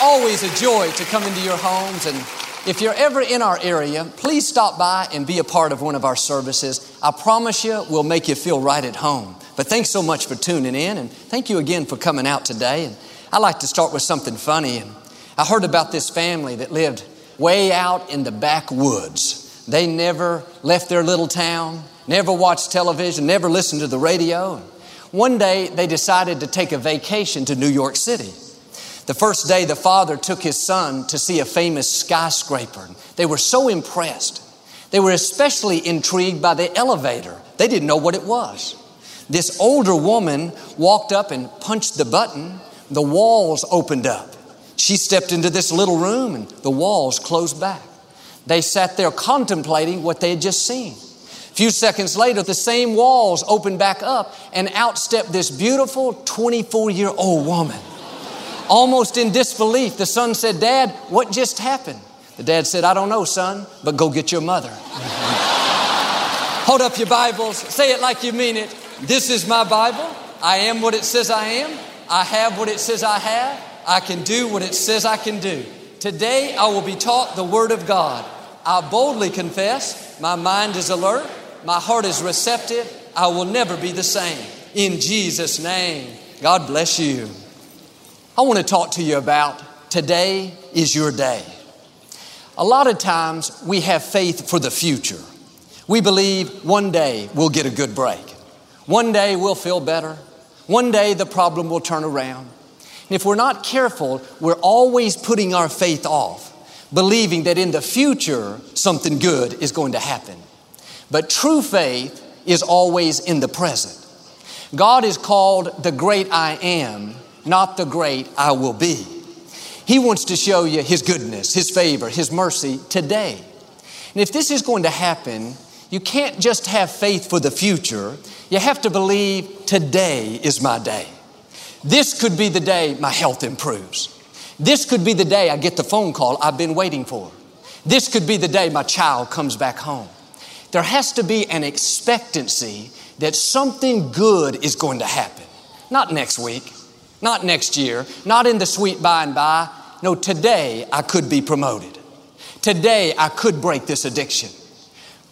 Always a joy to come into your homes. And if you're ever in our area, please stop by and be a part of one of our services. I promise you, we'll make you feel right at home. But thanks so much for tuning in, and thank you again for coming out today. And I'd like to start with something funny. And I heard about this family that lived way out in the backwoods. They never left their little town, never watched television, never listened to the radio. One day, they decided to take a vacation to New York City. The first day, the father took his son to see a famous skyscraper. They were so impressed. They were especially intrigued by the elevator. They didn't know what it was. This older woman walked up and punched the button. The walls opened up. She stepped into this little room and the walls closed back. They sat there contemplating what they had just seen. A few seconds later, the same walls opened back up and out stepped this beautiful 24 year old woman. Almost in disbelief, the son said, Dad, what just happened? The dad said, I don't know, son, but go get your mother. Hold up your Bibles, say it like you mean it. This is my Bible. I am what it says I am. I have what it says I have. I can do what it says I can do. Today I will be taught the Word of God. I boldly confess, my mind is alert, my heart is receptive. I will never be the same. In Jesus' name, God bless you. I want to talk to you about today is your day. A lot of times we have faith for the future. We believe one day we'll get a good break. One day we'll feel better. One day the problem will turn around. And if we're not careful, we're always putting our faith off, believing that in the future something good is going to happen. But true faith is always in the present. God is called the great I am not the great I will be. He wants to show you His goodness, His favor, His mercy today. And if this is going to happen, you can't just have faith for the future. You have to believe today is my day. This could be the day my health improves. This could be the day I get the phone call I've been waiting for. This could be the day my child comes back home. There has to be an expectancy that something good is going to happen. Not next week, not next year, not in the sweet by and by. No, today I could be promoted. Today I could break this addiction.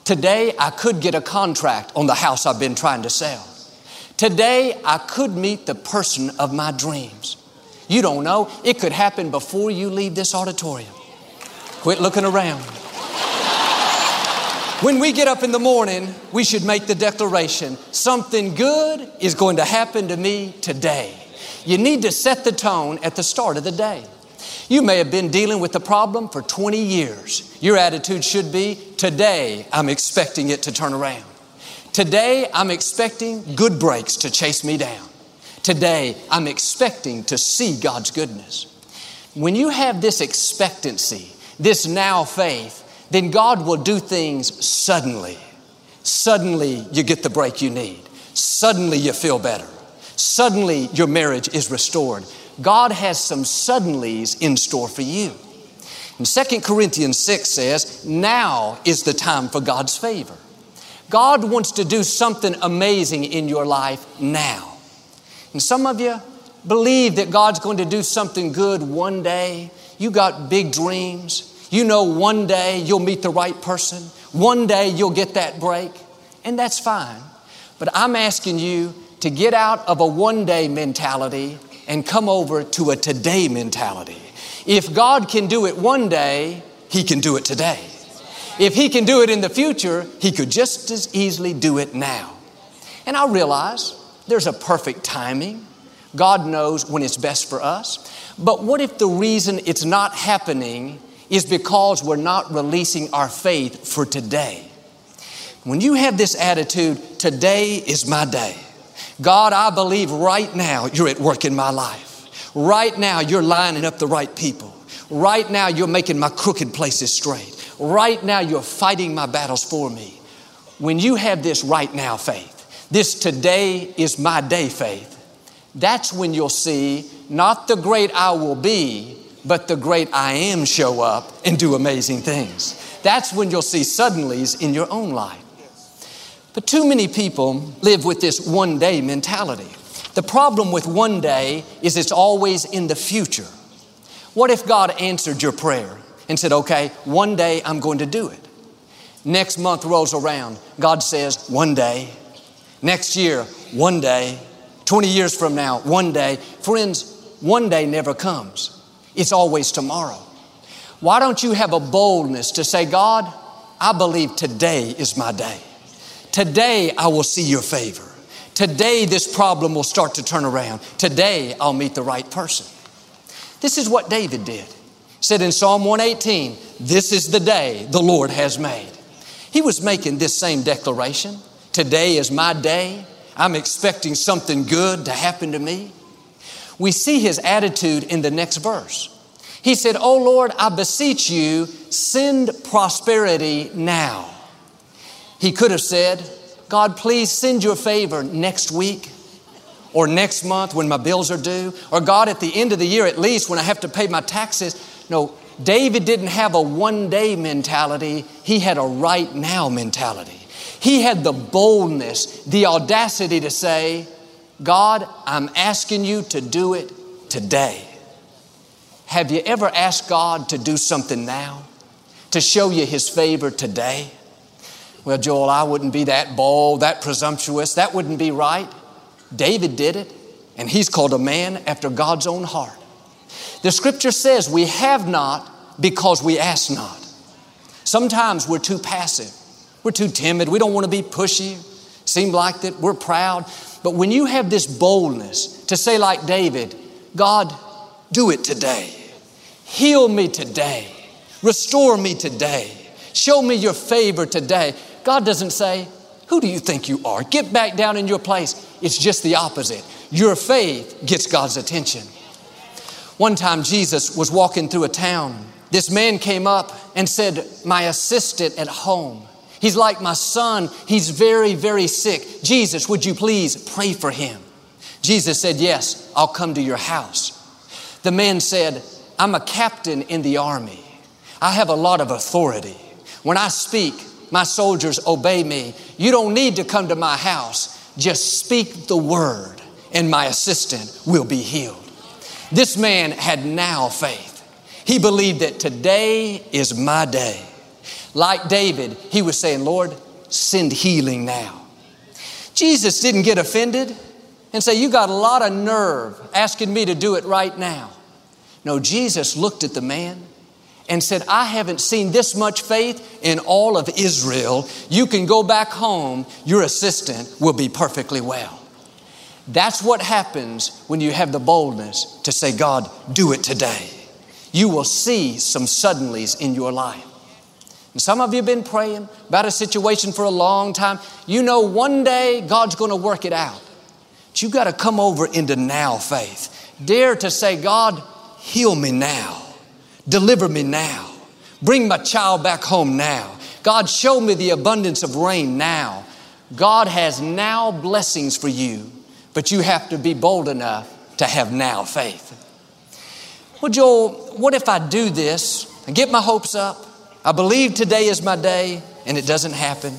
Today I could get a contract on the house I've been trying to sell. Today I could meet the person of my dreams. You don't know, it could happen before you leave this auditorium. Quit looking around. When we get up in the morning, we should make the declaration something good is going to happen to me today. You need to set the tone at the start of the day. You may have been dealing with the problem for 20 years. Your attitude should be today, I'm expecting it to turn around. Today, I'm expecting good breaks to chase me down. Today, I'm expecting to see God's goodness. When you have this expectancy, this now faith, then God will do things suddenly. Suddenly, you get the break you need. Suddenly, you feel better. Suddenly, your marriage is restored. God has some suddenlies in store for you. And 2 Corinthians 6 says, Now is the time for God's favor. God wants to do something amazing in your life now. And some of you believe that God's going to do something good one day. You got big dreams. You know one day you'll meet the right person. One day you'll get that break. And that's fine. But I'm asking you to get out of a one day mentality and come over to a today mentality. If God can do it one day, He can do it today. If He can do it in the future, He could just as easily do it now. And I realize there's a perfect timing. God knows when it's best for us. But what if the reason it's not happening is because we're not releasing our faith for today? When you have this attitude, today is my day. God, I believe right now you're at work in my life. Right now, you're lining up the right people. Right now, you're making my crooked places straight. Right now, you're fighting my battles for me. When you have this right now faith, this today is my day faith, that's when you'll see not the great I will be, but the great I am show up and do amazing things. That's when you'll see suddenlies in your own life. But too many people live with this one day mentality. The problem with one day is it's always in the future. What if God answered your prayer and said, okay, one day I'm going to do it? Next month rolls around, God says, one day. Next year, one day. 20 years from now, one day. Friends, one day never comes. It's always tomorrow. Why don't you have a boldness to say, God, I believe today is my day. Today I will see your favor. Today this problem will start to turn around. Today I'll meet the right person. This is what David did. He said in Psalm 118, This is the day the Lord has made. He was making this same declaration. Today is my day. I'm expecting something good to happen to me. We see his attitude in the next verse. He said, Oh Lord, I beseech you, send prosperity now. He could have said, God, please send your favor next week or next month when my bills are due, or God, at the end of the year at least when I have to pay my taxes. No, David didn't have a one day mentality, he had a right now mentality. He had the boldness, the audacity to say, God, I'm asking you to do it today. Have you ever asked God to do something now? To show you His favor today? Well, Joel, I wouldn't be that bold, that presumptuous. That wouldn't be right. David did it, and he's called a man after God's own heart. The scripture says we have not because we ask not. Sometimes we're too passive. We're too timid. We don't want to be pushy. Seem like that we're proud. But when you have this boldness to say, like David, God, do it today. Heal me today. Restore me today. Show me your favor today. God doesn't say, Who do you think you are? Get back down in your place. It's just the opposite. Your faith gets God's attention. One time, Jesus was walking through a town. This man came up and said, My assistant at home He's like my son. He's very, very sick. Jesus, would you please pray for him? Jesus said, Yes, I'll come to your house. The man said, I'm a captain in the army. I have a lot of authority. When I speak, my soldiers obey me. You don't need to come to my house. Just speak the word, and my assistant will be healed. This man had now faith. He believed that today is my day. Like David, he was saying, Lord, send healing now. Jesus didn't get offended and say, You got a lot of nerve asking me to do it right now. No, Jesus looked at the man and said, I haven't seen this much faith in all of Israel. You can go back home, your assistant will be perfectly well. That's what happens when you have the boldness to say, God, do it today. You will see some suddenlies in your life. And some of you have been praying about a situation for a long time. You know one day God's going to work it out. But you've got to come over into now faith. Dare to say, God, heal me now. Deliver me now. Bring my child back home now. God, show me the abundance of rain now. God has now blessings for you, but you have to be bold enough to have now faith. Well, Joel, what if I do this and get my hopes up? I believe today is my day and it doesn't happen.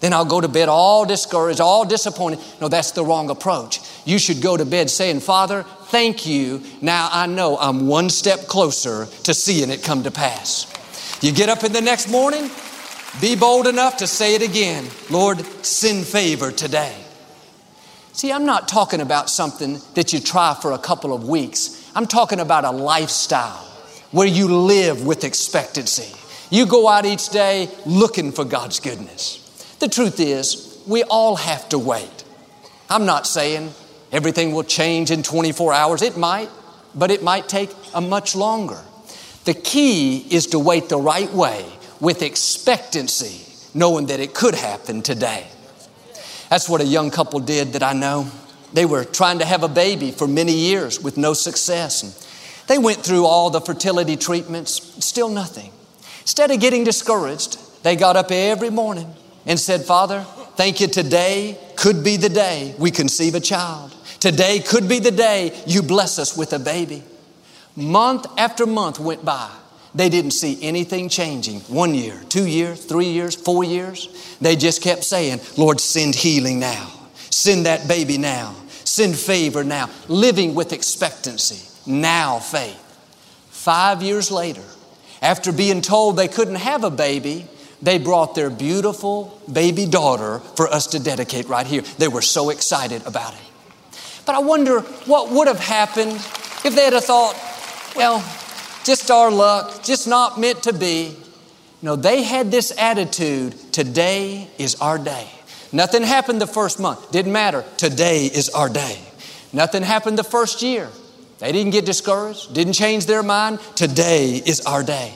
Then I'll go to bed all discouraged, all disappointed. No, that's the wrong approach. You should go to bed saying, Father, thank you. Now I know I'm one step closer to seeing it come to pass. You get up in the next morning, be bold enough to say it again Lord, send favor today. See, I'm not talking about something that you try for a couple of weeks. I'm talking about a lifestyle where you live with expectancy. You go out each day looking for God's goodness. The truth is, we all have to wait. I'm not saying everything will change in 24 hours. It might, but it might take a much longer. The key is to wait the right way with expectancy, knowing that it could happen today. That's what a young couple did that I know. They were trying to have a baby for many years with no success. And they went through all the fertility treatments, still nothing. Instead of getting discouraged, they got up every morning and said, Father, thank you. Today could be the day we conceive a child. Today could be the day you bless us with a baby. Month after month went by. They didn't see anything changing. One year, two years, three years, four years. They just kept saying, Lord, send healing now. Send that baby now. Send favor now. Living with expectancy. Now faith. Five years later, after being told they couldn't have a baby, they brought their beautiful baby daughter for us to dedicate right here. They were so excited about it. But I wonder what would have happened if they'd have thought, well, just our luck, just not meant to be. No, they had this attitude today is our day. Nothing happened the first month, didn't matter. Today is our day. Nothing happened the first year. They didn't get discouraged, didn't change their mind. Today is our day.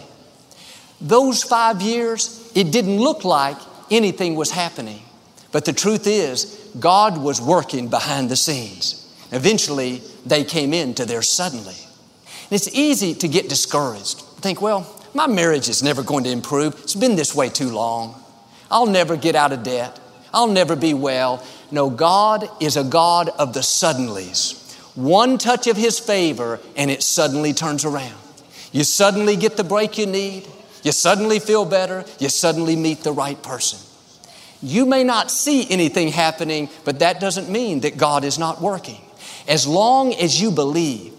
Those five years, it didn't look like anything was happening. But the truth is, God was working behind the scenes. Eventually, they came into their suddenly. And it's easy to get discouraged. Think, well, my marriage is never going to improve. It's been this way too long. I'll never get out of debt. I'll never be well. No, God is a God of the suddenlies. One touch of His favor and it suddenly turns around. You suddenly get the break you need. You suddenly feel better. You suddenly meet the right person. You may not see anything happening, but that doesn't mean that God is not working. As long as you believe,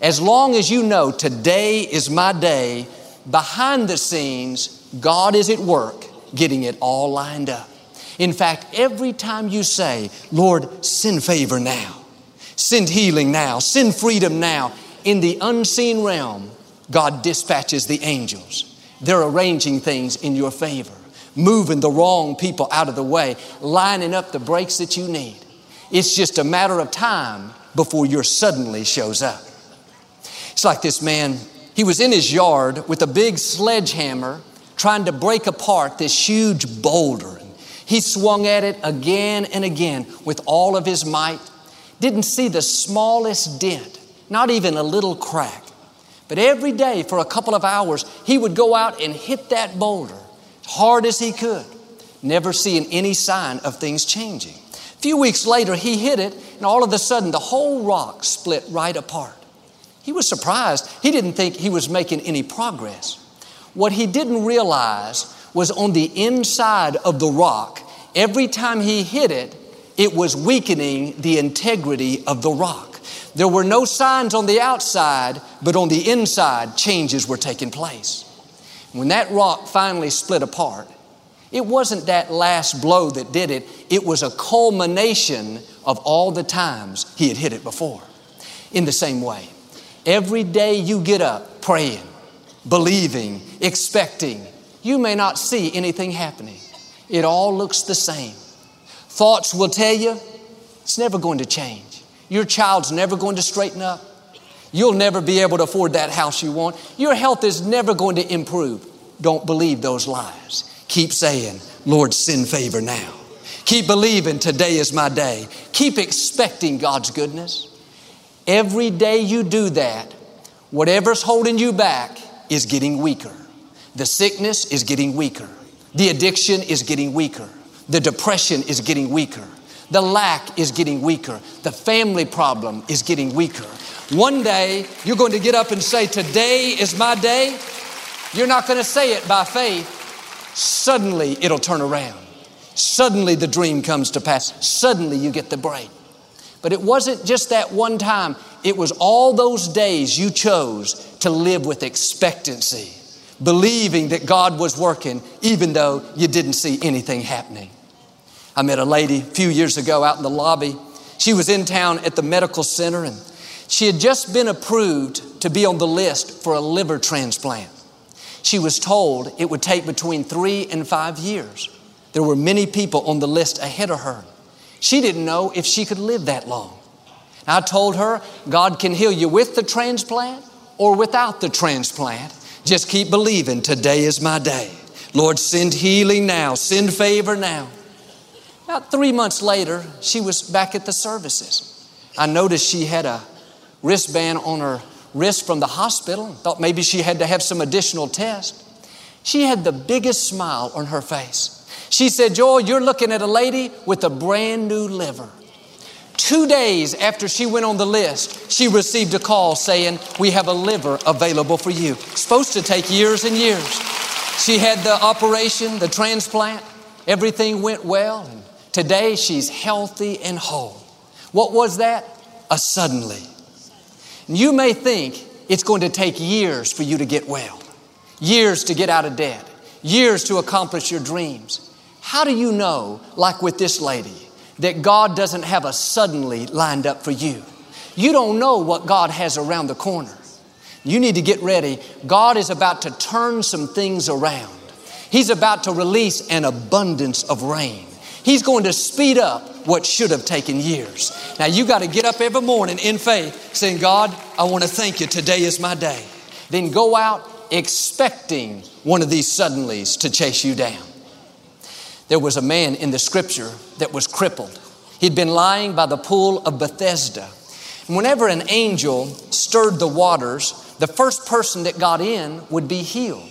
as long as you know today is my day, behind the scenes, God is at work getting it all lined up. In fact, every time you say, Lord, send favor now, send healing now, send freedom now, in the unseen realm, God dispatches the angels. They're arranging things in your favor, moving the wrong people out of the way, lining up the breaks that you need. It's just a matter of time before your suddenly shows up. It's like this man, he was in his yard with a big sledgehammer trying to break apart this huge boulder. He swung at it again and again with all of his might. Didn't see the smallest dent, not even a little crack. But every day for a couple of hours, he would go out and hit that boulder as hard as he could, never seeing any sign of things changing. Few weeks later, he hit it, and all of a sudden, the whole rock split right apart. He was surprised. He didn't think he was making any progress. What he didn't realize was on the inside of the rock, every time he hit it, it was weakening the integrity of the rock. There were no signs on the outside, but on the inside, changes were taking place. When that rock finally split apart, it wasn't that last blow that did it, it was a culmination of all the times he had hit it before. In the same way, every day you get up praying, believing, expecting, you may not see anything happening. It all looks the same. Thoughts will tell you it's never going to change. Your child's never going to straighten up. You'll never be able to afford that house you want. Your health is never going to improve. Don't believe those lies. Keep saying, Lord, send favor now. Keep believing today is my day. Keep expecting God's goodness. Every day you do that, whatever's holding you back is getting weaker. The sickness is getting weaker. The addiction is getting weaker. The depression is getting weaker. The lack is getting weaker. The family problem is getting weaker. One day, you're going to get up and say, Today is my day. You're not going to say it by faith. Suddenly, it'll turn around. Suddenly, the dream comes to pass. Suddenly, you get the break. But it wasn't just that one time, it was all those days you chose to live with expectancy believing that God was working, even though you didn't see anything happening. I met a lady a few years ago out in the lobby. She was in town at the medical center and she had just been approved to be on the list for a liver transplant. She was told it would take between three and five years. There were many people on the list ahead of her. She didn't know if she could live that long. I told her God can heal you with the transplant or without the transplant. Just keep believing. Today is my day. Lord, send healing now, send favor now. About three months later, she was back at the services. I noticed she had a wristband on her wrist from the hospital. Thought maybe she had to have some additional tests. She had the biggest smile on her face. She said, Joel, you're looking at a lady with a brand new liver. Two days after she went on the list, she received a call saying, We have a liver available for you. It's supposed to take years and years. She had the operation, the transplant, everything went well, and today she's healthy and whole. What was that? A suddenly. You may think it's going to take years for you to get well, years to get out of debt, years to accomplish your dreams. How do you know, like with this lady, that God doesn't have a suddenly lined up for you? You don't know what God has around the corner. You need to get ready. God is about to turn some things around. He's about to release an abundance of rain. He's going to speed up what should have taken years. Now you got to get up every morning in faith saying, God, I want to thank you. Today is my day. Then go out expecting one of these suddenlies to chase you down. There was a man in the scripture that was crippled. He'd been lying by the pool of Bethesda. And whenever an angel stirred the waters, the first person that got in would be healed.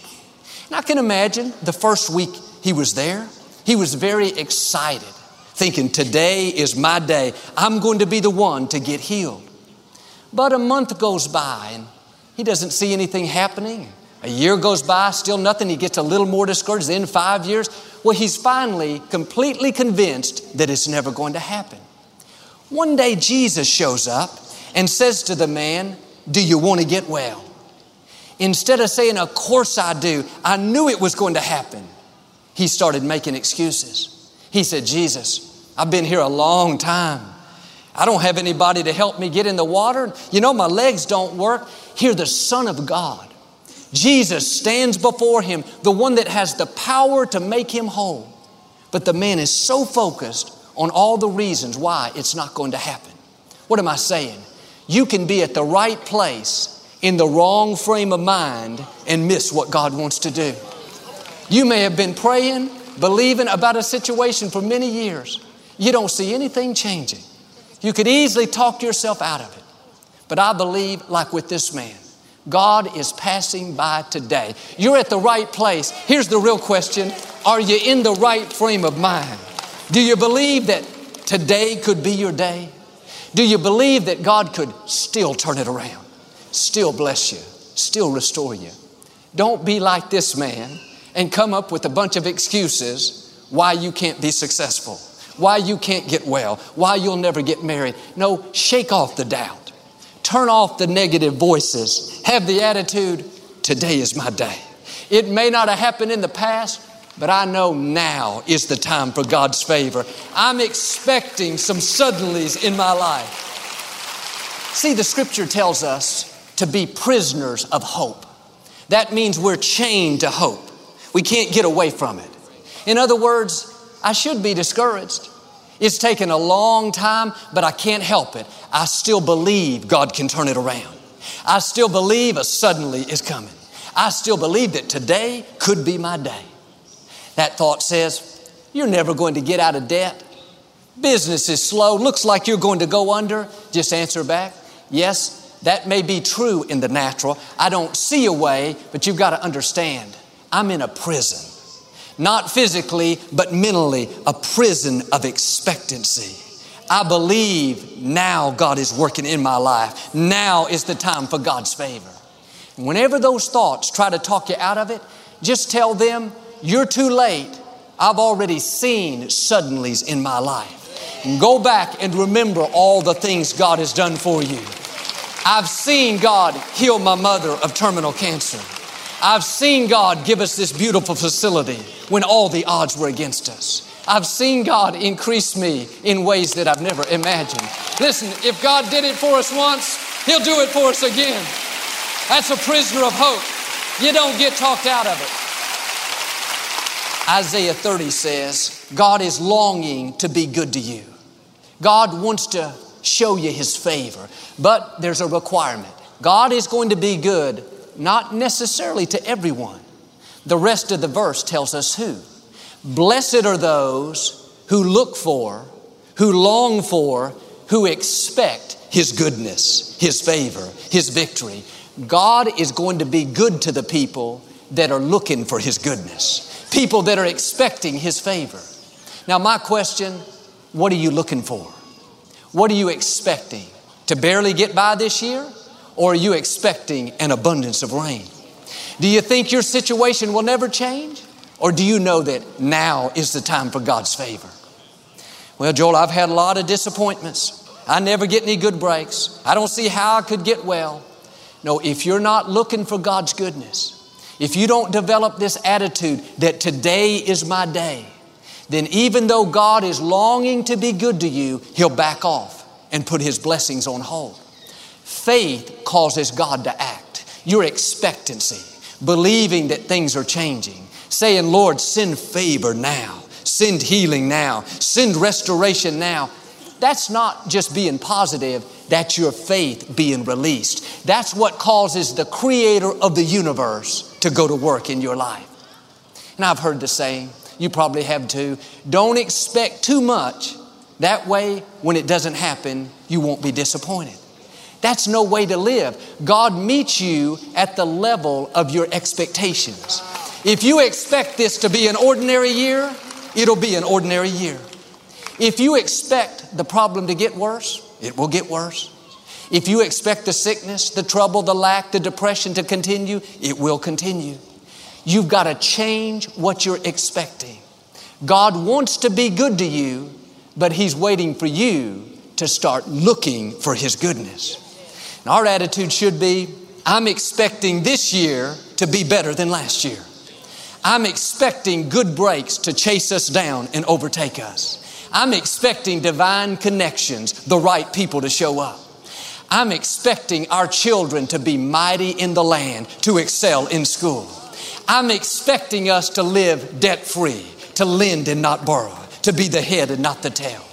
And I can imagine the first week he was there, he was very excited, thinking, Today is my day. I'm going to be the one to get healed. But a month goes by and he doesn't see anything happening. A year goes by, still nothing. He gets a little more discouraged. Then five years, well, he's finally completely convinced that it's never going to happen. One day, Jesus shows up and says to the man, Do you want to get well? Instead of saying, Of course I do, I knew it was going to happen he started making excuses. He said, Jesus, I've been here a long time. I don't have anybody to help me get in the water. You know, my legs don't work. Here, the Son of God, Jesus stands before him, the one that has the power to make him whole. But the man is so focused on all the reasons why it's not going to happen. What am I saying? You can be at the right place in the wrong frame of mind and miss what God wants to do. You may have been praying, believing about a situation for many years. You don't see anything changing. You could easily talk yourself out of it. But I believe, like with this man, God is passing by today. You're at the right place. Here's the real question Are you in the right frame of mind? Do you believe that today could be your day? Do you believe that God could still turn it around, still bless you, still restore you? Don't be like this man and come up with a bunch of excuses why you can't be successful, why you can't get well, why you'll never get married. No, shake off the doubt. Turn off the negative voices. Have the attitude, today is my day. It may not have happened in the past, but I know now is the time for God's favor. I'm expecting some suddenlies in my life. See, the scripture tells us to be prisoners of hope. That means we're chained to hope. We can't get away from it. In other words, I should be discouraged. It's taken a long time, but I can't help it. I still believe God can turn it around. I still believe a suddenly is coming. I still believe that today could be my day. That thought says, You're never going to get out of debt. Business is slow. Looks like you're going to go under. Just answer back, Yes, that may be true in the natural. I don't see a way, but you've got to understand I'm in a prison. Not physically, but mentally, a prison of expectancy. I believe now God is working in my life. Now is the time for God's favor. Whenever those thoughts try to talk you out of it, just tell them, You're too late. I've already seen suddenlies in my life. And go back and remember all the things God has done for you. I've seen God heal my mother of terminal cancer. I've seen God give us this beautiful facility when all the odds were against us. I've seen God increase me in ways that I've never imagined. Listen, if God did it for us once, He'll do it for us again. That's a prisoner of hope. You don't get talked out of it. Isaiah 30 says, God is longing to be good to you. God wants to show you His favor, but there's a requirement. God is going to be good not necessarily to everyone. The rest of the verse tells us who. Blessed are those who look for, who long for, who expect His goodness, His favor, His victory. God is going to be good to the people that are looking for His goodness, people that are expecting His favor. Now, my question what are you looking for? What are you expecting? To barely get by this year? Or are you expecting an abundance of rain? Do you think your situation will never change? Or do you know that now is the time for God's favor? Well, Joel, I've had a lot of disappointments. I never get any good breaks. I don't see how I could get well. No, if you're not looking for God's goodness, if you don't develop this attitude that today is my day, then even though God is longing to be good to you, He'll back off and put His blessings on hold. Faith causes God to act. Your expectancy, believing that things are changing, saying, Lord, send favor now, send healing now, send restoration now. That's not just being positive, that's your faith being released. That's what causes the creator of the universe to go to work in your life. And I've heard the saying, you probably have too. Don't expect too much. That way, when it doesn't happen, you won't be disappointed. That's no way to live. God meets you at the level of your expectations. If you expect this to be an ordinary year, it'll be an ordinary year. If you expect the problem to get worse, it will get worse. If you expect the sickness, the trouble, the lack, the depression to continue, it will continue. You've got to change what you're expecting. God wants to be good to you, but He's waiting for you to start looking for His goodness. And our attitude should be I'm expecting this year to be better than last year. I'm expecting good breaks to chase us down and overtake us. I'm expecting divine connections, the right people to show up. I'm expecting our children to be mighty in the land, to excel in school. I'm expecting us to live debt free, to lend and not borrow, to be the head and not the tail.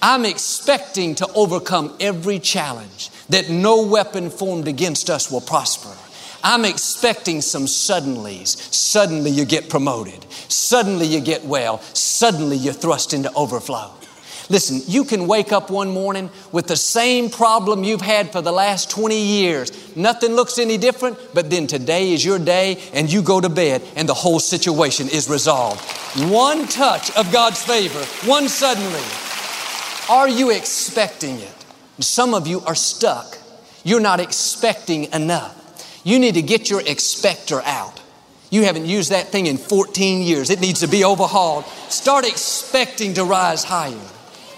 I'm expecting to overcome every challenge that no weapon formed against us will prosper. I'm expecting some suddenlies. Suddenly you get promoted. Suddenly you get well. Suddenly you're thrust into overflow. Listen, you can wake up one morning with the same problem you've had for the last 20 years. Nothing looks any different, but then today is your day and you go to bed and the whole situation is resolved. One touch of God's favor, one suddenly. Are you expecting it? Some of you are stuck. You're not expecting enough. You need to get your expector out. You haven't used that thing in 14 years. It needs to be overhauled. Start expecting to rise higher.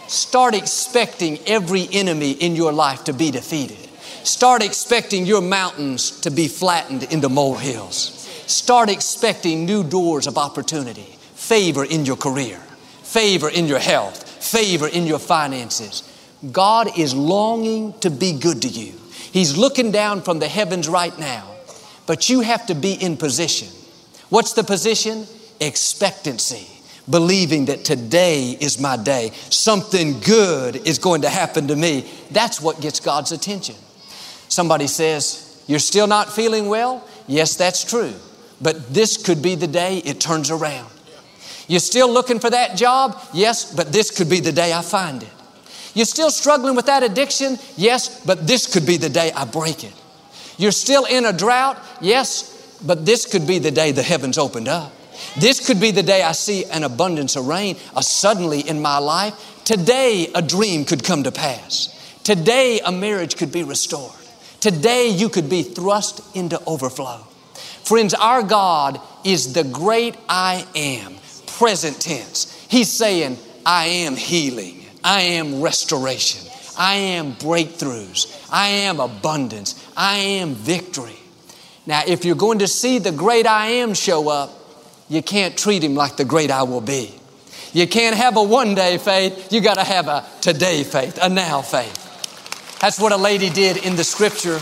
Start expecting every enemy in your life to be defeated. Start expecting your mountains to be flattened into molehills. Start expecting new doors of opportunity, favor in your career, favor in your health, favor in your finances. God is longing to be good to you. He's looking down from the heavens right now, but you have to be in position. What's the position? Expectancy believing that today is my day. Something good is going to happen to me. That's what gets God's attention. Somebody says, You're still not feeling well? Yes, that's true. But this could be the day it turns around. You're still looking for that job? Yes, but this could be the day I find it. You're still struggling with that addiction? Yes, but this could be the day I break it. You're still in a drought? Yes, but this could be the day the heavens opened up. This could be the day I see an abundance of rain, suddenly in my life. Today, a dream could come to pass. Today, a marriage could be restored. Today, you could be thrust into overflow. Friends, our God is the great I am, present tense. He's saying, I am healing, I am restoration, I am breakthroughs, I am abundance, I am victory. Now, if you're going to see the great I am show up, you can't treat him like the great I will be. You can't have a one day faith, you got to have a today faith, a now faith. That's what a lady did in the scripture.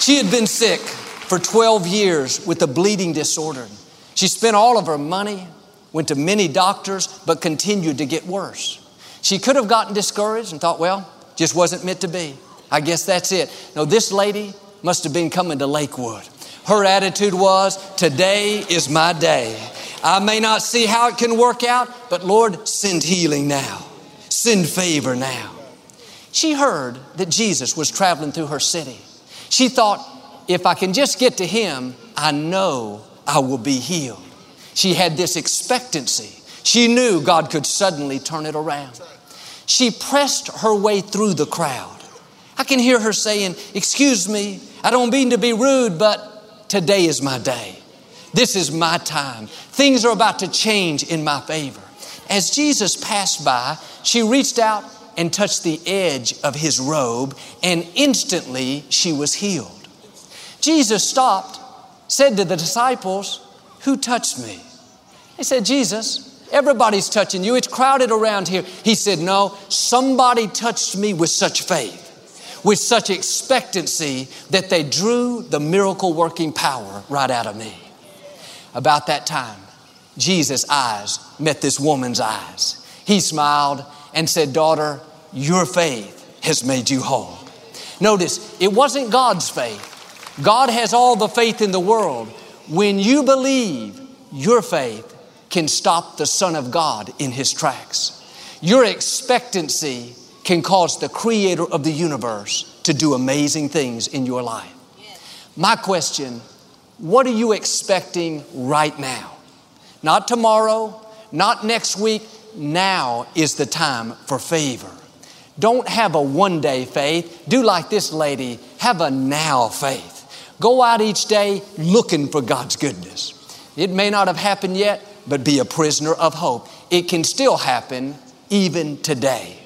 She had been sick for 12 years with a bleeding disorder. She spent all of her money, went to many doctors, but continued to get worse. She could have gotten discouraged and thought, well, just wasn't meant to be. I guess that's it. No, this lady must have been coming to Lakewood. Her attitude was, Today is my day. I may not see how it can work out, but Lord, send healing now. Send favor now. She heard that Jesus was traveling through her city. She thought, if I can just get to him, I know I will be healed. She had this expectancy. She knew God could suddenly turn it around. She pressed her way through the crowd. I can hear her saying, Excuse me, I don't mean to be rude, but today is my day. This is my time. Things are about to change in my favor. As Jesus passed by, she reached out and touched the edge of his robe, and instantly she was healed. Jesus stopped, said to the disciples, Who touched me? They said, Jesus, everybody's touching you. It's crowded around here. He said, No, somebody touched me with such faith, with such expectancy that they drew the miracle working power right out of me. About that time, Jesus' eyes met this woman's eyes. He smiled and said, Daughter, your faith has made you whole. Notice, it wasn't God's faith. God has all the faith in the world. When you believe, your faith can stop the Son of God in his tracks. Your expectancy can cause the creator of the universe to do amazing things in your life. My question what are you expecting right now? Not tomorrow, not next week. Now is the time for favor. Don't have a one day faith. Do like this lady, have a now faith. Go out each day looking for God's goodness. It may not have happened yet, but be a prisoner of hope. It can still happen even today.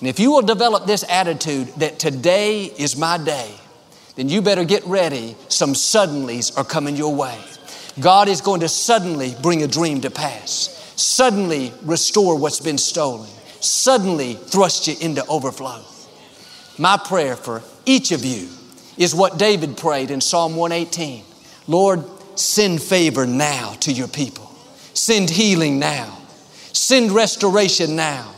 And if you will develop this attitude that today is my day, then you better get ready. Some suddenlies are coming your way. God is going to suddenly bring a dream to pass, suddenly restore what's been stolen, suddenly thrust you into overflow. My prayer for each of you is what David prayed in Psalm 118 Lord, send favor now to your people, send healing now, send restoration now,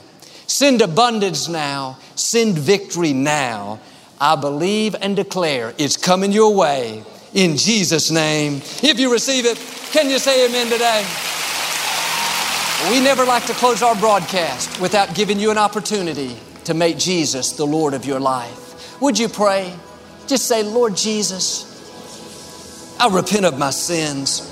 send abundance now, send victory now. I believe and declare it's coming your way in Jesus' name. If you receive it, can you say amen today? We never like to close our broadcast without giving you an opportunity to make Jesus the Lord of your life. Would you pray? Just say, Lord Jesus, I repent of my sins.